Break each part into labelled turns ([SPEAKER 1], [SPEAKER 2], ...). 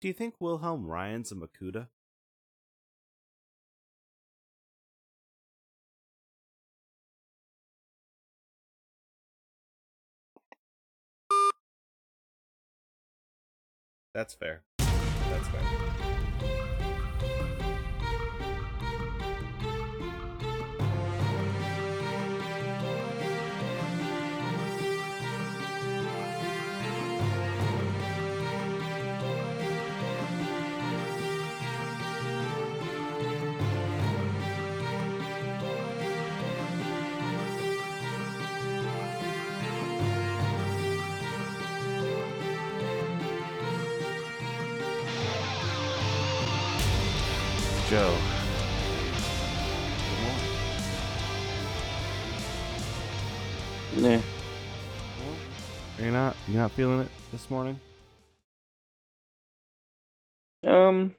[SPEAKER 1] Do you think Wilhelm Ryan's a Makuta? That's fair. That's fair. Joe.
[SPEAKER 2] Nah.
[SPEAKER 1] You're not you're not feeling it this morning?
[SPEAKER 2] Um,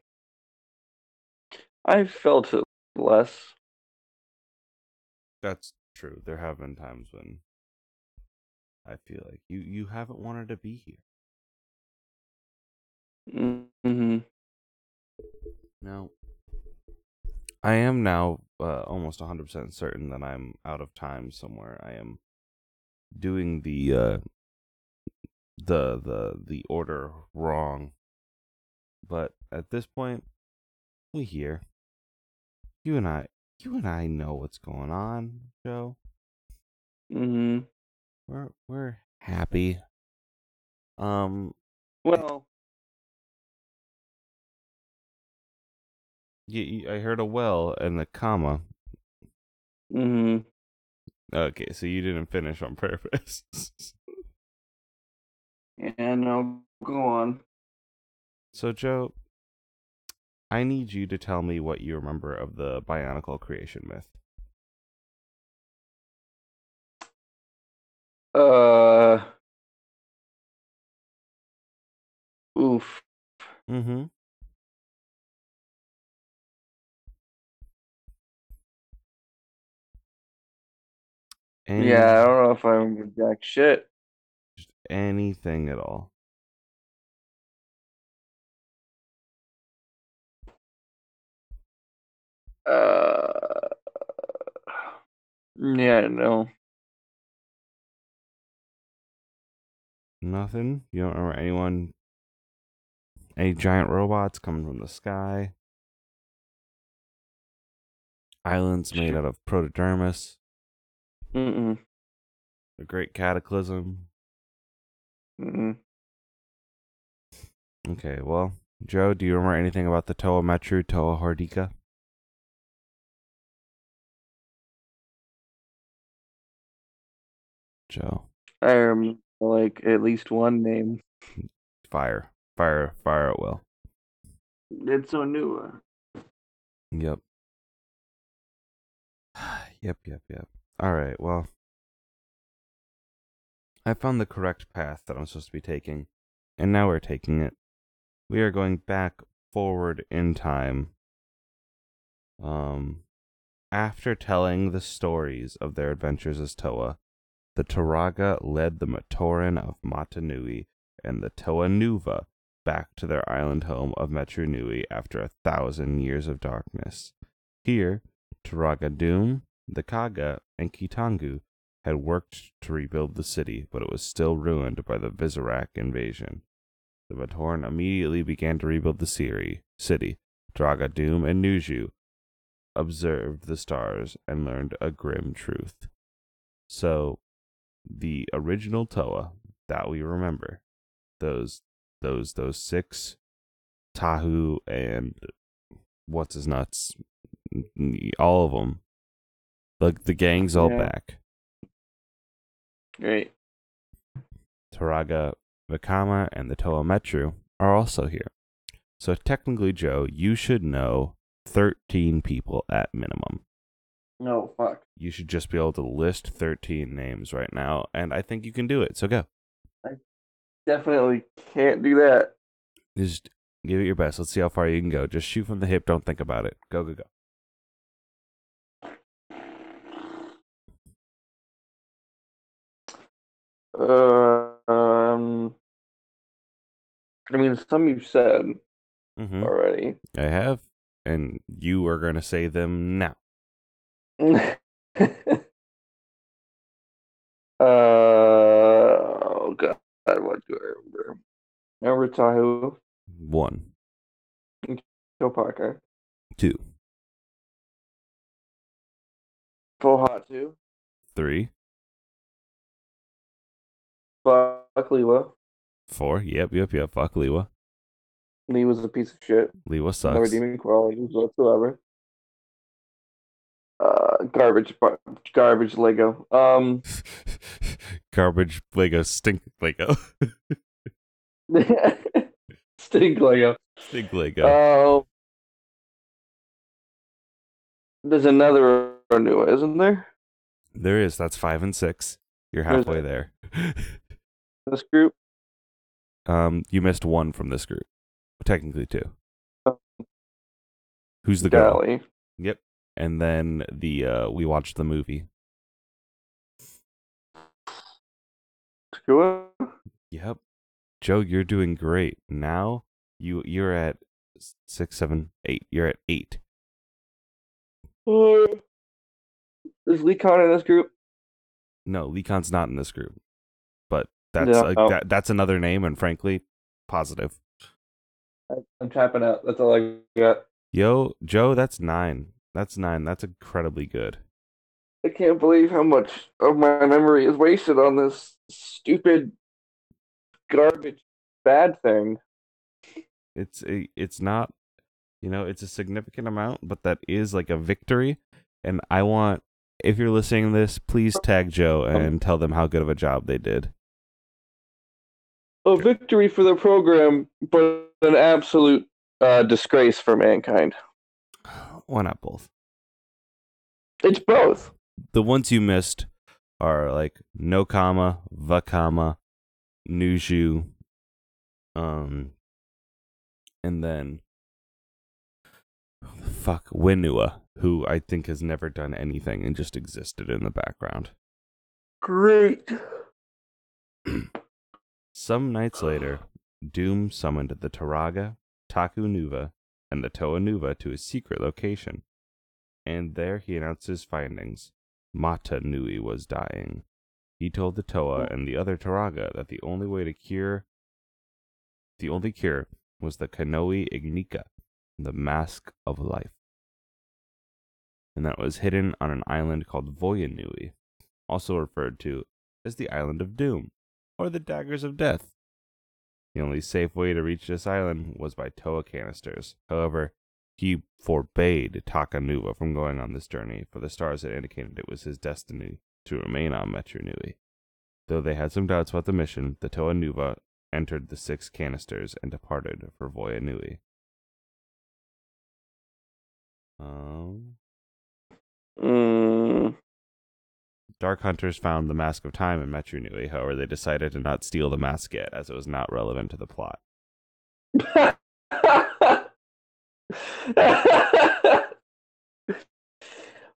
[SPEAKER 2] I felt it less.
[SPEAKER 1] That's true. There have been times when I feel like you you haven't wanted to be here.
[SPEAKER 2] Mm-hmm.
[SPEAKER 1] Now, I am now uh, almost 100% certain that I'm out of time somewhere. I am doing the uh, the the the order wrong. But at this point, we here. You and I, you and I know what's going on, Joe.
[SPEAKER 2] Mm-hmm.
[SPEAKER 1] We're we're happy. Um,
[SPEAKER 2] Well,
[SPEAKER 1] you, I heard a well and the comma.
[SPEAKER 2] mm-hmm.
[SPEAKER 1] Okay, so you didn't finish on purpose.
[SPEAKER 2] Yeah, no, go on.
[SPEAKER 1] so, Joe, I need you to tell me what you remember of the Bionicle creation myth.
[SPEAKER 2] Uh. Oof.
[SPEAKER 1] Mm-hmm.
[SPEAKER 2] Yeah, I don't know if I remember jack shit.
[SPEAKER 1] just anything at all.
[SPEAKER 2] Uh. Yeah, no.
[SPEAKER 1] Nothing. You don't remember anyone? Any giant robots coming from the sky? Islands made out of protodermis.
[SPEAKER 2] Mm-mm.
[SPEAKER 1] The Great Cataclysm.
[SPEAKER 2] Mm-mm.
[SPEAKER 1] Okay, well, Joe, do you remember anything about the Toa Metru, Toa Hordika? Joe,
[SPEAKER 2] I remember like at least one name.
[SPEAKER 1] fire, fire, fire at will.
[SPEAKER 2] It's so new.
[SPEAKER 1] Yep. yep, yep, yep. All right, well, I found the correct path that I'm supposed to be taking, and now we're taking it. We are going back forward in time. Um, after telling the stories of their adventures as Toa, the Turaga led the Matoran of Mata Nui and the Toa Nuva back to their island home of Metru Nui after a thousand years of darkness. Here, Turaga Dume, the Kaga, and Kitangu had worked to rebuild the city, but it was still ruined by the Visorak invasion. The Matoran immediately began to rebuild the Siri, city. Turaga Dume and Nuju observed the stars and learned a grim truth. So, the original Toa that we remember, those those those six Tahu and what's his nuts, all of them. The the gang's all
[SPEAKER 2] Yeah.
[SPEAKER 1] back.
[SPEAKER 2] Great.
[SPEAKER 1] Turaga Vakama and the Toa Metru are also here. So technically, Joe, you should know thirteen people at minimum.
[SPEAKER 2] No, fuck.
[SPEAKER 1] You should just be able to list thirteen names right now, and I think you can do it. So go.
[SPEAKER 2] I definitely can't do that.
[SPEAKER 1] Just give it your best. Let's see how far you can go. Just shoot from the hip. Don't think about it. Go, go, go.
[SPEAKER 2] Uh, um, I mean, some you've said.
[SPEAKER 1] hmm
[SPEAKER 2] already.
[SPEAKER 1] I have, and you are going to say them now.
[SPEAKER 2] uh, oh god, what do I remember? Remember Tahu,
[SPEAKER 1] One,
[SPEAKER 2] Joe Parker,
[SPEAKER 1] two,
[SPEAKER 2] Full Hot Two,
[SPEAKER 1] three,
[SPEAKER 2] Fuck Lewa.
[SPEAKER 1] four. Yep, yep, yep. Fuck Lewa.
[SPEAKER 2] Lee was a piece of shit.
[SPEAKER 1] Lewa
[SPEAKER 2] No
[SPEAKER 1] sucks.
[SPEAKER 2] redeeming qualities whatsoever. Uh, garbage, garbage Lego. Um,
[SPEAKER 1] Garbage Lego stink Lego.
[SPEAKER 2] stink Lego.
[SPEAKER 1] stink Lego.
[SPEAKER 2] Oh, there's another new, one, isn't there?
[SPEAKER 1] there is. That's five and six. You're halfway there.
[SPEAKER 2] This group.
[SPEAKER 1] um, you missed one from this group. Technically two.
[SPEAKER 2] Oh.
[SPEAKER 1] Who's the girl?
[SPEAKER 2] Golly.
[SPEAKER 1] Yep. And then the uh we watched the movie.
[SPEAKER 2] Screw
[SPEAKER 1] Yep. Joe, you're doing great. Now you you're at six, seven, eight. You're at eight.
[SPEAKER 2] it. Is Lee Khan in this group?
[SPEAKER 1] No, Lecon's not in this group. But that's a,
[SPEAKER 2] Oh.
[SPEAKER 1] that, that's another name, and frankly, positive.
[SPEAKER 2] I'm tapping out. That's all I got.
[SPEAKER 1] Yo, Joe, that's nine. That's nine. That's incredibly good.
[SPEAKER 2] I can't believe how much of my memory is wasted on this stupid garbage bad thing.
[SPEAKER 1] It's a, it's not, you know, it's a significant amount, but that is like a victory. And I want, if you're listening to this, please oh. tag Joe um. and tell them how good of a job they did.
[SPEAKER 2] A victory for the program, but an absolute uh, disgrace for mankind.
[SPEAKER 1] Why not both?
[SPEAKER 2] It's both.
[SPEAKER 1] The ones you missed are like Nokama, Vakama, Nuju, um, and then fuck Whenua, who I think has never done anything and just existed in the background.
[SPEAKER 2] Great.
[SPEAKER 1] Some nights later, Dume summoned the Turaga, Taku Nuva, and the Toa Nuva to a secret location. And there he announced his findings. Mata Nui was dying. He told the Toa hmm. and the other Turaga that the only way to cure the only cure was the Kanohi Ignika, the mask of life. And that was hidden on an island called Voya Nui, also referred to as the Island of Doom or the Daggers of Death. The only safe way to reach this island was by Toa canisters. However, he forbade Takanuva from going on this journey, for the stars had indicated it was his destiny to remain on Metru Nui. Though they had some doubts about the mission, the Toa Nuva entered the six canisters and departed for Voya Nui. Um,
[SPEAKER 2] Mm,
[SPEAKER 1] Dark Hunters found the Mask of Time in Metru Nui, however, they decided to not steal the mask yet, as it was not relevant to the plot.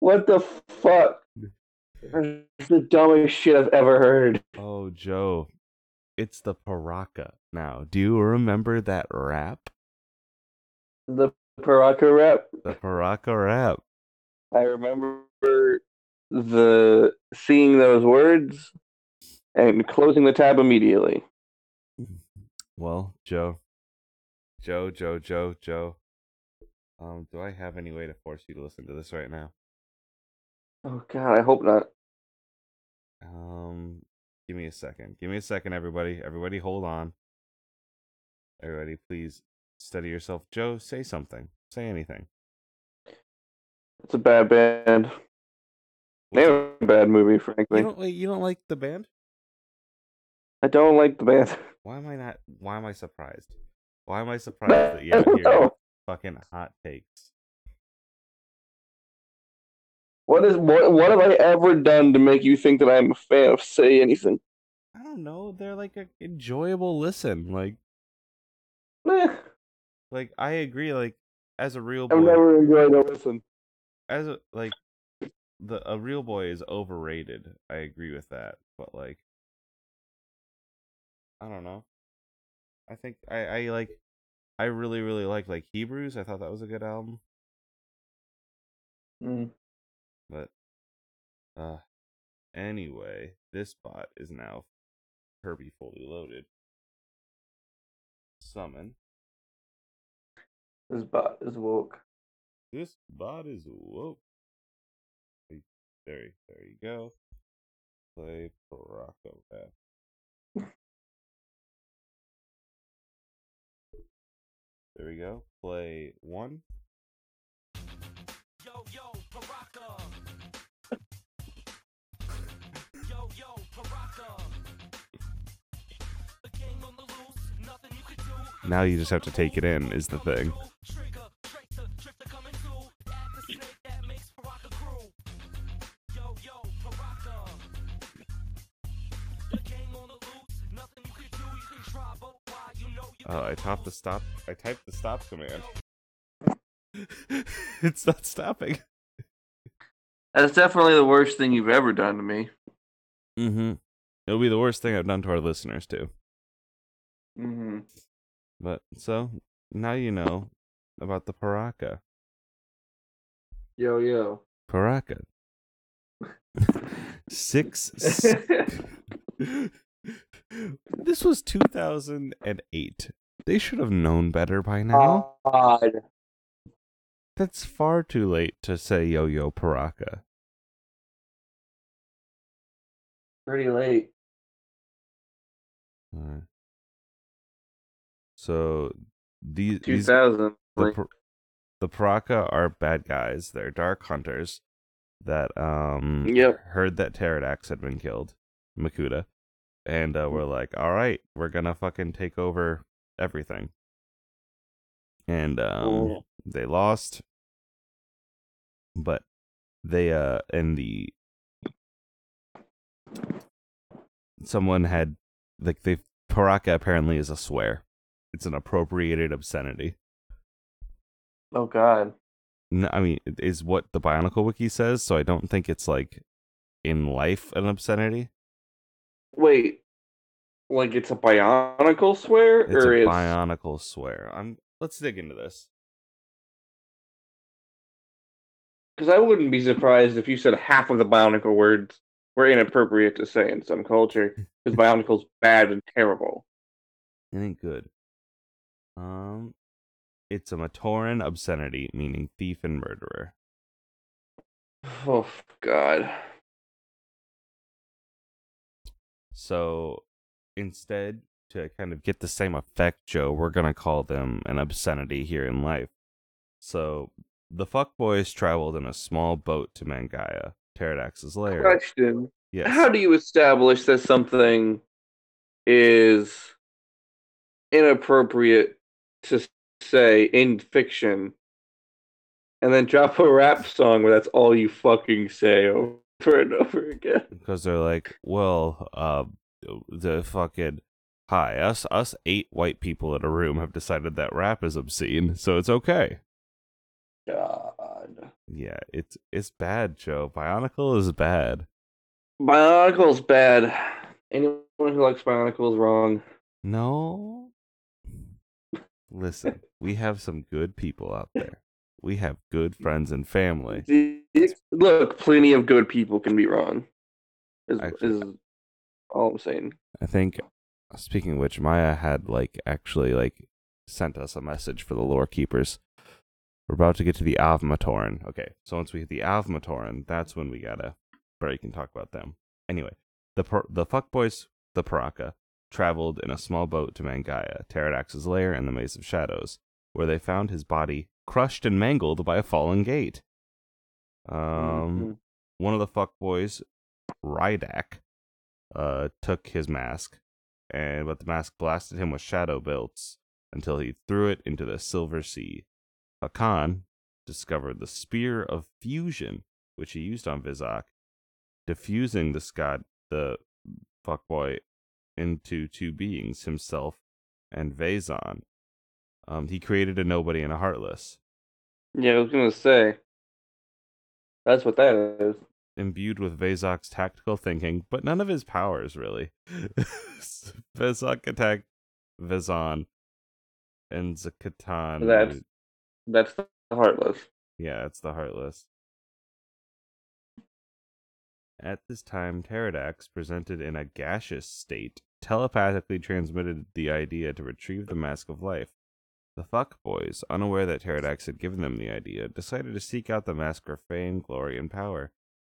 [SPEAKER 2] what the fuck? That's the dumbest shit I've ever heard.
[SPEAKER 1] Oh, Joe, it's the Piraka now. Do you remember that rap?
[SPEAKER 2] The Piraka rap.
[SPEAKER 1] The Piraka rap.
[SPEAKER 2] I remember the seeing those words and closing the tab immediately.
[SPEAKER 1] Well, Joe, Joe, Joe, Joe, Joe. Um, do I have any way to force you to listen to this right now?
[SPEAKER 2] Oh god, I hope not.
[SPEAKER 1] Um, give me a second. Give me a second, everybody. Everybody, hold on. Everybody, please steady yourself. Joe, say something. Say anything.
[SPEAKER 2] It's a bad band. They have a bad movie, frankly.
[SPEAKER 1] You don't. You don't like the band?
[SPEAKER 2] I don't like the band.
[SPEAKER 1] Why am I not? Why am I surprised? Why am I surprised that not
[SPEAKER 2] don't
[SPEAKER 1] fucking hot takes?
[SPEAKER 2] What is what? What have I ever done to make you think that I'm a fan of Say Anything?
[SPEAKER 1] I don't know. They're like an enjoyable listen. Like,
[SPEAKER 2] Eh,
[SPEAKER 1] like I agree. Like, as a real boy,
[SPEAKER 2] I've never enjoyed a listen.
[SPEAKER 1] as a like, the a real boy is overrated. I agree with that. But like, I don't know. I think I I like. I really really like like Hebrews. I thought that was a good album,
[SPEAKER 2] Mm.
[SPEAKER 1] but uh, anyway, this bot is now Kirby fully loaded. Summon.
[SPEAKER 2] This bot is woke.
[SPEAKER 1] This bot is woke. There, there you go. Play Piraka rap. There we go. Play one.
[SPEAKER 3] Yo, yo, Piraka. yo, yo, Piraka. The gang on the loose, nothing you can do.
[SPEAKER 1] Now you just have to take it in, is the thing.
[SPEAKER 3] You know you
[SPEAKER 1] Oh, I tapped the stop. I typed the stop command. it's not stopping.
[SPEAKER 2] That's definitely the worst thing you've ever done to me.
[SPEAKER 1] Mm-hmm. It'll be the worst thing I've done to our listeners too.
[SPEAKER 2] Mm-hmm.
[SPEAKER 1] But so now you know about the Piraka.
[SPEAKER 2] Yo, yo.
[SPEAKER 1] Piraka. Six. s- this was 2008. They should have known better by now.
[SPEAKER 2] God.
[SPEAKER 1] That's far too late to say yo yo Piraka.
[SPEAKER 2] Pretty late.
[SPEAKER 1] So these these
[SPEAKER 2] 2000.
[SPEAKER 1] the the Piraka are bad guys. They're dark hunters that um
[SPEAKER 2] Yep.
[SPEAKER 1] heard that Teridax had been killed, Makuta, and uh, we're like, all right, we're gonna fucking take over everything. And um,
[SPEAKER 2] Oh.
[SPEAKER 1] they lost, but they uh in the someone had like they Piraka apparently is a swear. It's an appropriated obscenity.
[SPEAKER 2] oh, God.
[SPEAKER 1] No, I mean, it is what the Bionicle Wiki says, so I don't think it's like in life an obscenity.
[SPEAKER 2] Wait. Like it's a bionicle swear?
[SPEAKER 1] It's
[SPEAKER 2] or
[SPEAKER 1] a
[SPEAKER 2] it's.
[SPEAKER 1] Bionicle swear. I'm. Let's dig into this.
[SPEAKER 2] Because I wouldn't be surprised if you said half of the bionicle words were inappropriate to say in some culture. Because bionicle's bad and terrible.
[SPEAKER 1] It ain't good. Um, it's a Matoran obscenity, meaning thief and murderer.
[SPEAKER 2] Oh, God.
[SPEAKER 1] So instead, to kind of get the same effect, Joe, we're gonna call them an obscenity here in life. So the fuckboys traveled in a small boat to Mangaia, Teridax's lair.
[SPEAKER 2] Question.
[SPEAKER 1] Yes.
[SPEAKER 2] How do you establish that something is inappropriate to say in fiction and then drop a rap song where that's all you fucking say over and over again?
[SPEAKER 1] because they're like, well, uh, the fucking hi us us eight white people in a room have decided that rap is obscene, so it's okay.
[SPEAKER 2] God.
[SPEAKER 1] Yeah, it's it's bad, Joe. Bionicle is bad.
[SPEAKER 2] Bionicle's bad. Anyone who likes Bionicle is wrong.
[SPEAKER 1] No, listen, we have some good people out there. We have good friends and family.
[SPEAKER 2] Look, plenty of good people can be wrong. Is,
[SPEAKER 1] Actually-
[SPEAKER 2] is all I'm saying.
[SPEAKER 1] I think, speaking of which, Maya had like actually like sent us a message for the lore keepers. We're about to get to the Avmatoran. Okay, so once we hit the Avmatoran, that's when we gotta break and talk about them. Anyway, the per- the fuckboys, the Piraka, traveled in a small boat to Mangaia, Teridax's lair in the Maze of Shadows, where they found his body crushed and mangled by a fallen gate. Um,
[SPEAKER 2] Mhm.
[SPEAKER 1] one of the fuckboys, Reidak, uh, took his mask, and but the mask blasted him with shadow bolts until he threw it into the Silver Sea. Hakann discovered the Spear of Fusion, which he used on Vezok, diffusing the Scott, the fuckboy, into two beings, himself and Vezon. Um, he created a nobody and a heartless.
[SPEAKER 2] Yeah, I was gonna say. That's what that is.
[SPEAKER 1] Imbued with Vezok's tactical thinking, but none of his powers really. Vezok attacked Vezon and Zaktan.
[SPEAKER 2] That's- That's the Heartless.
[SPEAKER 1] Yeah, it's the Heartless. At this time, Teridax, presented in a gaseous state, telepathically transmitted the idea to retrieve the Mask of Life. The Fuck Boys, unaware that Teridax had given them the idea, decided to seek out the mask for fame, glory, and power.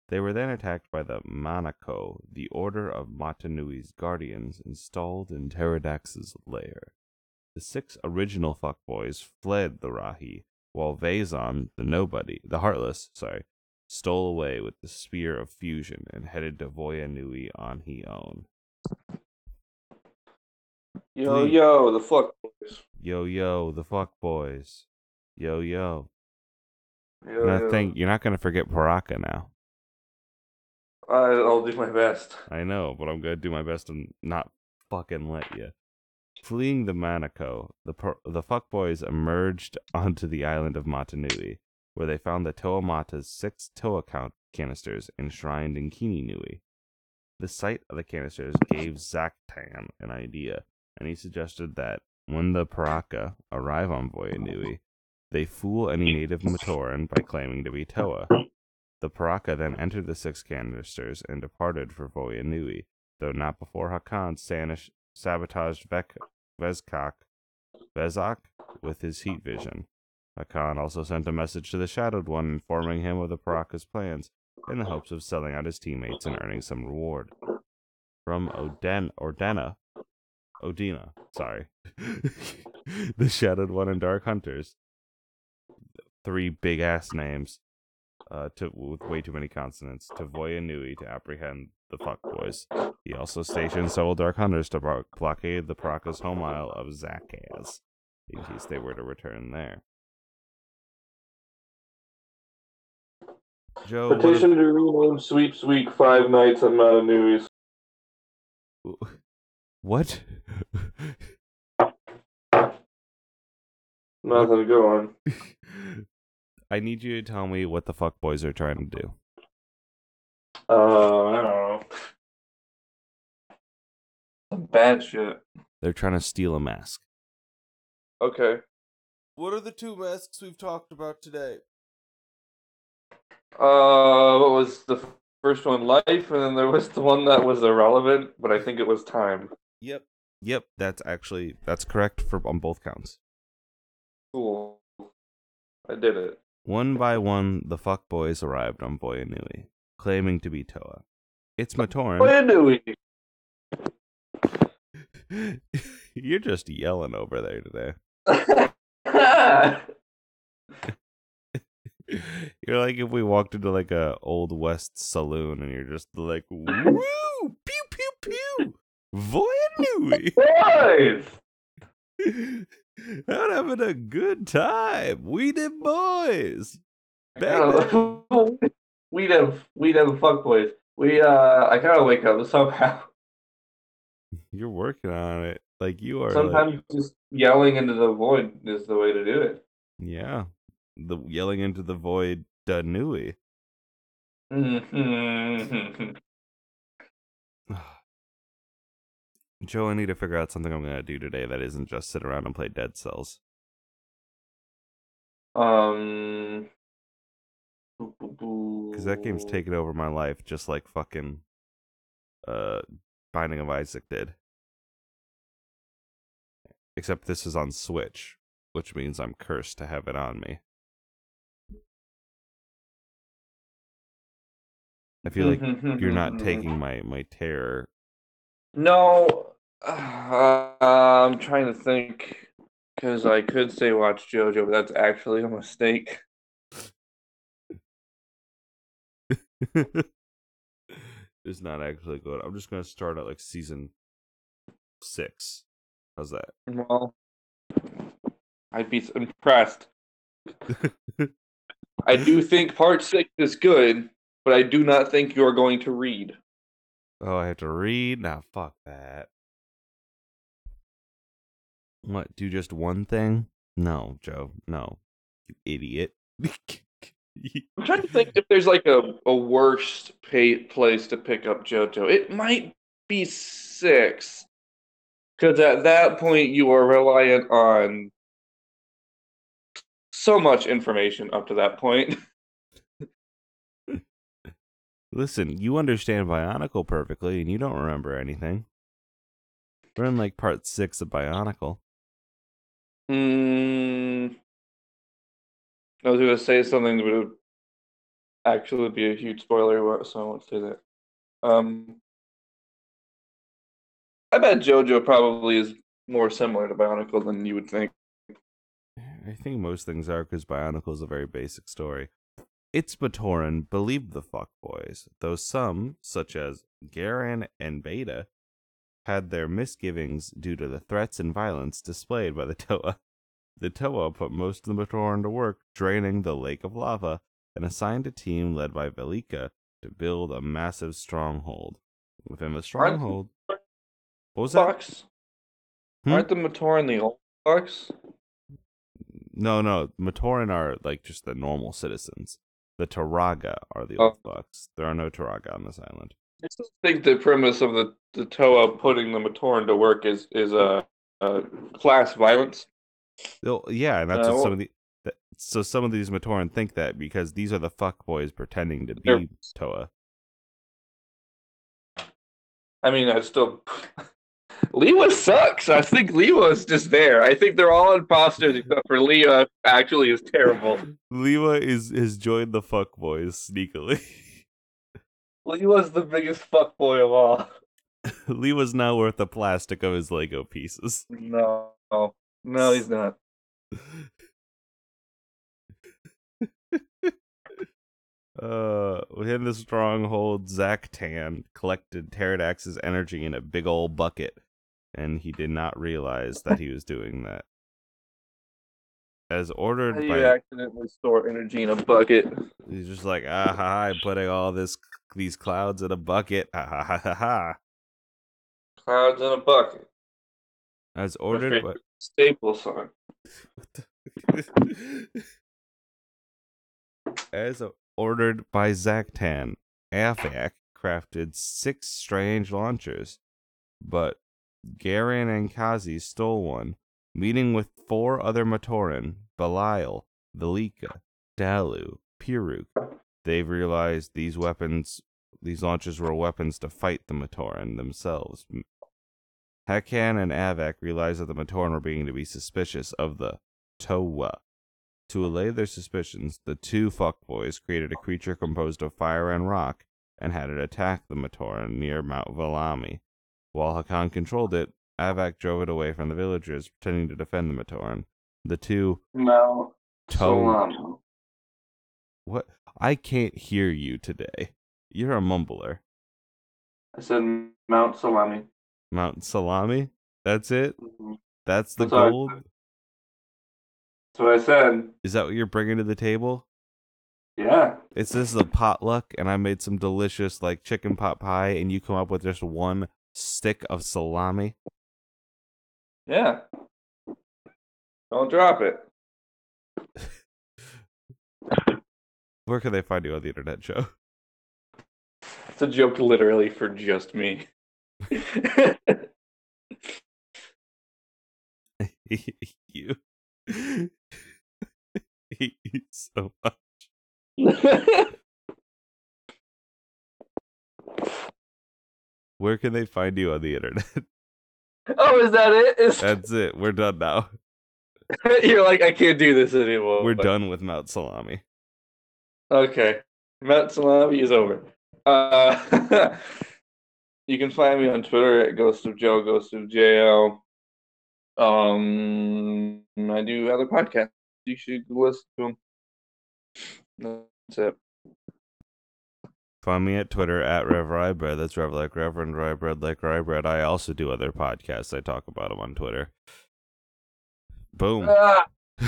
[SPEAKER 1] They were then attacked by the Manako, the Order of Mata Nui's guardians, installed in Teridax's lair. The six original fuckboys fled the Rahi, while Vezon, the nobody, the heartless, sorry, stole away with the spear of fusion and headed to Voya Nui on he own.
[SPEAKER 2] Yo, yo, the fuck boys.
[SPEAKER 1] Yo yo, the fuck boys. Yo yo.
[SPEAKER 2] Yo,
[SPEAKER 1] I
[SPEAKER 2] yo.
[SPEAKER 1] think you're not gonna forget Piraka now.
[SPEAKER 2] I'll do my best.
[SPEAKER 1] I know, but I'm gonna do my best to not fucking let you. Fleeing the Manako, the per- the fuckboys emerged onto the island of Mata Nui, where they found the Toa Mata's six Toa count canisters enshrined in Kini Nui. The sight of the canisters gave Zaktan an idea, and he suggested that when the Piraka arrive on Voya Nui, they fool any native Matoran by claiming to be Toa. The Piraka then entered the six canisters and departed for Voya Nui, though not before Hakann Sanish sabotaged Vek- Vezkak, Vezak with his heat vision. Hakann also sent a message to the Shadowed One informing him of the Piraka's plans, in the hopes of selling out his teammates and earning some reward. From Oden Ordena, Odina, sorry, the Shadowed One and Dark Hunters, three big ass names, uh, to with way too many consonants, to Voya Nui to apprehend the fuckboys. He also stationed several Dark Hunters to blo- blockade the Piraka's home isle of Zakaz, in case they were to return there. Joe,
[SPEAKER 2] Petition to rename Sweeps Week Five Nights at Mata Nui's.
[SPEAKER 1] if- what?
[SPEAKER 2] Nothing to go on.
[SPEAKER 1] I need you to tell me what the fuck boys are trying to do.
[SPEAKER 2] Uh, I don't know. Some bad shit.
[SPEAKER 1] They're trying to steal a mask.
[SPEAKER 2] Okay.
[SPEAKER 1] What are the two masks we've talked about today?
[SPEAKER 2] Uh, what was the first one? Life, and then there was the one that was irrelevant, but I think it was time.
[SPEAKER 1] Yep. Yep, that's actually that's correct for on both counts.
[SPEAKER 2] Cool. I did it.
[SPEAKER 1] One by one, the fuckboys arrived on Voya Nui, claiming to be Toa. It's Matoran.
[SPEAKER 2] We?
[SPEAKER 1] You're just yelling over there today. You're like if we walked into like a old west saloon and you're just like, woo, pew pew pew, Voya Nui.
[SPEAKER 2] Boys!
[SPEAKER 1] Out having a good time. We did boys.
[SPEAKER 2] we did we have fuck boys. We uh, I gotta wake up somehow.
[SPEAKER 1] You're working on it. Like you are. like-
[SPEAKER 2] Sometimes just yelling into the void is the way to do it.
[SPEAKER 1] yeah. The yelling into the void, Danui. Joe, I need to figure out something I'm gonna do today that isn't just sit around and play Dead Cells.
[SPEAKER 2] um.
[SPEAKER 1] Because that game's taken over my life just like fucking uh Binding of Isaac did. Except this is on Switch, which means I'm cursed to have it on me. I feel like you're not taking my my terror.
[SPEAKER 2] No, uh, I'm trying to think because I could say watch JoJo, but that's actually a mistake.
[SPEAKER 1] it's not actually good. I'm just gonna start at like season six. How's that?
[SPEAKER 2] Well, I'd be impressed. I do think part six is good, but I do not think you're going to read.
[SPEAKER 1] Oh, I have to read? now. fuck that. What, do just one thing? No, Joe. No. You idiot.
[SPEAKER 2] I'm trying to think if there's like a, a worse pay, place to pick up JoJo. It might be six. Because at that point, you are reliant on so much information up to that point.
[SPEAKER 1] Listen, you understand Bionicle perfectly, and you don't remember anything. We're in like part six of Bionicle.
[SPEAKER 2] Mm, I was gonna say something that would actually be a huge spoiler, so I won't say that. Um, I bet JoJo probably is more similar to Bionicle than you would think.
[SPEAKER 1] I think most things are because Bionicle is a very basic story. It's Matoran believed the fuck boys, though some, such as Garan and Beta, had their misgivings due to the threats and violence displayed by the Toa. The Toa put most of the Matoran to work draining the Lake of Lava and assigned a team led by Velika to build a massive stronghold. Within the stronghold, what was that? Hmm?
[SPEAKER 2] Aren't the Matoran the old Bucks?
[SPEAKER 1] No, no, Matoran are like just the normal citizens. The Taraga are the
[SPEAKER 2] Oh.
[SPEAKER 1] old bucks. There are no Taraga on this island.
[SPEAKER 2] I just think the premise of the, the Toa putting the Matoran to work is is a uh, uh, class violence.
[SPEAKER 1] They'll- yeah, and that's
[SPEAKER 2] Uh,
[SPEAKER 1] what some
[SPEAKER 2] well-
[SPEAKER 1] of the. That, so some of these Matoran think that because these are the fuck boys pretending to be Toa.
[SPEAKER 2] I mean, I still. Lewa sucks. I think Lewa is just there. I think they're all imposters except for Lewa. Actually, is terrible.
[SPEAKER 1] Lewa is has joined the fuck boys sneakily.
[SPEAKER 2] Lewa's the biggest fuckboy of all.
[SPEAKER 1] Lee was not worth the plastic of his Lego pieces.
[SPEAKER 2] No, no, he's not.
[SPEAKER 1] Uh, within the stronghold, Zaktan collected Teridax's energy in a big old bucket, and he did not realize that he was doing that. As ordered.
[SPEAKER 2] How do
[SPEAKER 1] by,
[SPEAKER 2] you accidentally store energy in a bucket?
[SPEAKER 1] he's just like, ah ha, ha, I'm putting all this these clouds in a bucket, ha ha ha ha ha.
[SPEAKER 2] Clouds in a bucket.
[SPEAKER 1] As ordered by.
[SPEAKER 2] Staple song.
[SPEAKER 1] As ordered by Zaktan, Avak crafted six strange launchers, but Garan and Kazi stole one, meeting with four other Matoran, Belial, Velika, Dalu, Piruk. They've realized these weapons, these launchers were weapons to fight the Matoran themselves. Hakann and Avak realized that the Matoran were beginning to be suspicious of the Toa. To allay their suspicions, the two fuckboys created a creature composed of fire and rock and had it attack the Matoran near Mount Valami. While Hakann controlled it, Avak drove it away from the villagers, pretending to defend the Matoran. The two
[SPEAKER 2] No.
[SPEAKER 1] Toe. what I can't hear you today. You're a mumbler.
[SPEAKER 2] I said Mount Salami.
[SPEAKER 1] Mount Salami? That's it? Mm-hmm. That's the
[SPEAKER 2] That's I
[SPEAKER 1] gold?
[SPEAKER 2] That's what I said.
[SPEAKER 1] Is that what you're bringing to the table?
[SPEAKER 2] Yeah.
[SPEAKER 1] It's this is a potluck, and I made some delicious like chicken pot pie, and you come up with just one stick of salami.
[SPEAKER 2] Yeah. Don't drop it.
[SPEAKER 1] Where can they find you on the internet, Joe?
[SPEAKER 2] It's a joke literally for just me.
[SPEAKER 1] You. I hate you so much. Where can they find you on the internet?
[SPEAKER 2] Oh, is that it? Is
[SPEAKER 1] That's it. We're done now.
[SPEAKER 2] You're like, I can't do this anymore.
[SPEAKER 1] We're done with Mount Salami.
[SPEAKER 2] Okay. Mount Salami is over. Uh, you can find me on Twitter at Ghost of Joe, Ghost of JL. Um, I do other podcasts. You should listen to them. That's it.
[SPEAKER 1] Find me at Twitter at Rev Rybread. That's Rev like Reverend Rybread like Rybread. I also do other podcasts. I talk about them on Twitter. Boom.
[SPEAKER 2] Ah,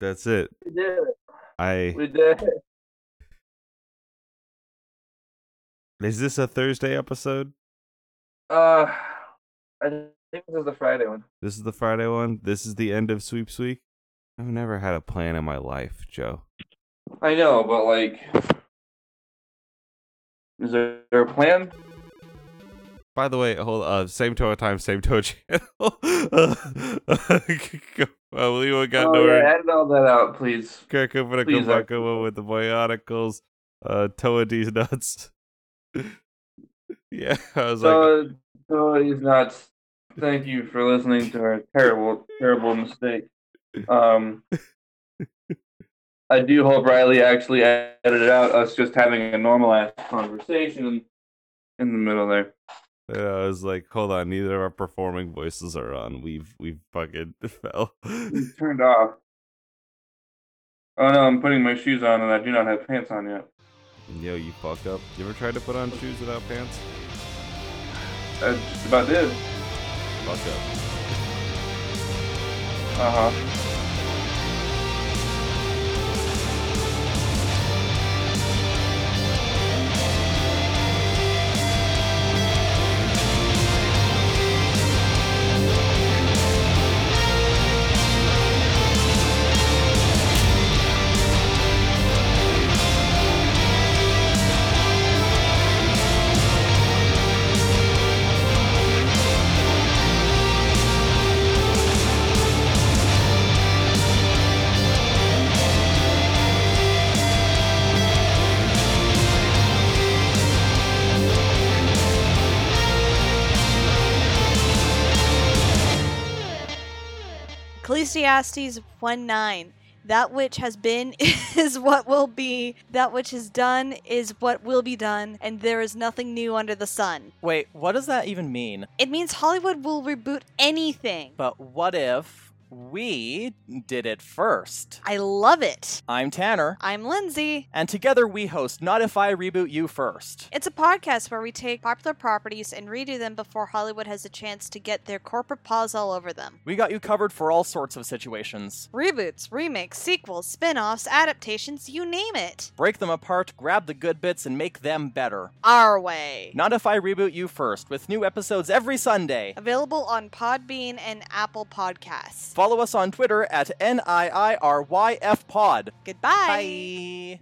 [SPEAKER 1] That's it.
[SPEAKER 2] we did it.
[SPEAKER 1] I
[SPEAKER 2] We did it.
[SPEAKER 1] is this a Thursday episode?
[SPEAKER 2] Uh, I think this is the Friday one.
[SPEAKER 1] This is the Friday one. This is the end of Sweeps Week. I've never had a plan in my life, Joe.
[SPEAKER 2] I know, but like, is there, there a plan?
[SPEAKER 1] By the way, hold uh same Toa time, same Toa channel. uh, uh, Leo got
[SPEAKER 2] oh,
[SPEAKER 1] nowhere.
[SPEAKER 2] yeah, edit all that out, please.
[SPEAKER 1] Kirk over to with the bioticals. Uh, Toa D's nuts. yeah, I was like,
[SPEAKER 2] So, so he's nuts. Thank you for listening to our terrible, terrible mistake. Um, I do hope Riley actually edited out us just having a normal ass conversation in the middle there.
[SPEAKER 1] and I was like, hold on, neither of our performing voices are on. We've we've fucking fell.
[SPEAKER 2] It's turned off. Oh no, I'm putting my shoes on and I do not have pants on yet.
[SPEAKER 1] Yo, you fuck up. You ever tried to put on shoes without pants?
[SPEAKER 2] I just about did.
[SPEAKER 1] Fuck up.
[SPEAKER 2] Uh huh.
[SPEAKER 4] Ecclesiastes 1 9. That which has been is what will be, that which is done is what will be done, and there is nothing new under the sun.
[SPEAKER 5] Wait, what does that even mean?
[SPEAKER 4] It means Hollywood will reboot anything.
[SPEAKER 5] But what if we did it first?
[SPEAKER 4] I love it.
[SPEAKER 5] I'm Tanner,
[SPEAKER 4] I'm Lindsay.
[SPEAKER 5] and together we host Not If I Reboot You First.
[SPEAKER 4] It's a podcast where we take popular properties and redo them before Hollywood has a chance to get their corporate paws all over them.
[SPEAKER 5] We got you covered for all sorts of situations.
[SPEAKER 4] Reboots, remakes, sequels, spin offs, adaptations, you name it.
[SPEAKER 5] Break them apart, grab the good bits, and make them better.
[SPEAKER 4] Our way.
[SPEAKER 5] Not If I Reboot You First, with new episodes every Sunday.
[SPEAKER 4] Available on Podbean and Apple Podcasts.
[SPEAKER 5] Follow us on Twitter at NIIRYF Pod.
[SPEAKER 4] Goodbye.
[SPEAKER 5] Bye.